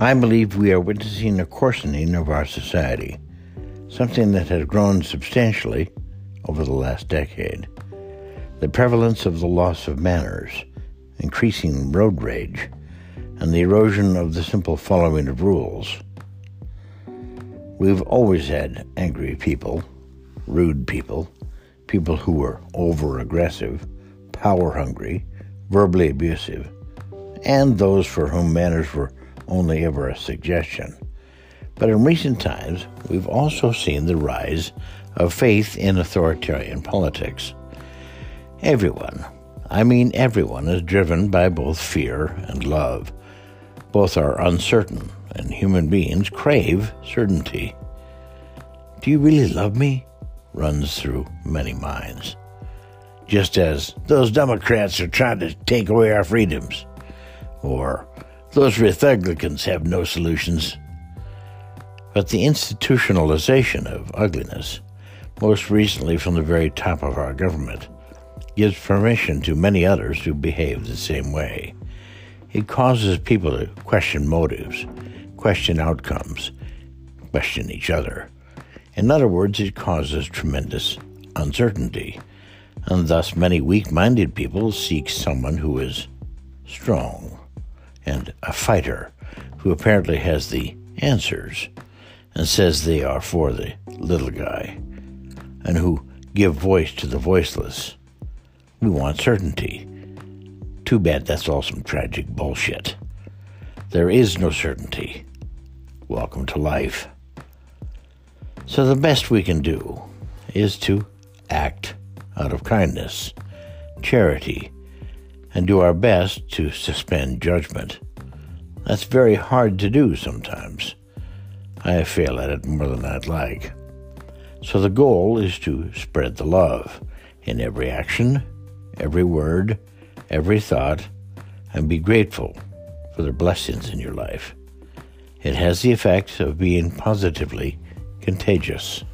I believe we are witnessing a coarsening of our society, something that has grown substantially over the last decade. The prevalence of the loss of manners, increasing road rage, and the erosion of the simple following of rules. We've always had angry people, rude people, people who were over aggressive, power hungry, verbally abusive, and those for whom manners were only ever a suggestion. But in recent times, we've also seen the rise of faith in authoritarian politics. Everyone, I mean everyone, is driven by both fear and love. Both are uncertain, and human beings crave certainty. Do you really love me? runs through many minds. Just as those Democrats are trying to take away our freedoms, or those Republicans have no solutions. But the institutionalization of ugliness, most recently from the very top of our government, gives permission to many others to behave the same way. It causes people to question motives, question outcomes, question each other. In other words, it causes tremendous uncertainty, and thus many weak minded people seek someone who is strong and a fighter who apparently has the answers and says they are for the little guy, and who give voice to the voiceless. We want certainty. Too bad that's all some tragic bullshit. There is no certainty. Welcome to life. So, the best we can do is to act out of kindness, charity, and do our best to suspend judgment. That's very hard to do sometimes. I fail at it more than I'd like. So the goal is to spread the love in every action, every word, every thought, and be grateful for the blessings in your life. It has the effect of being positively contagious.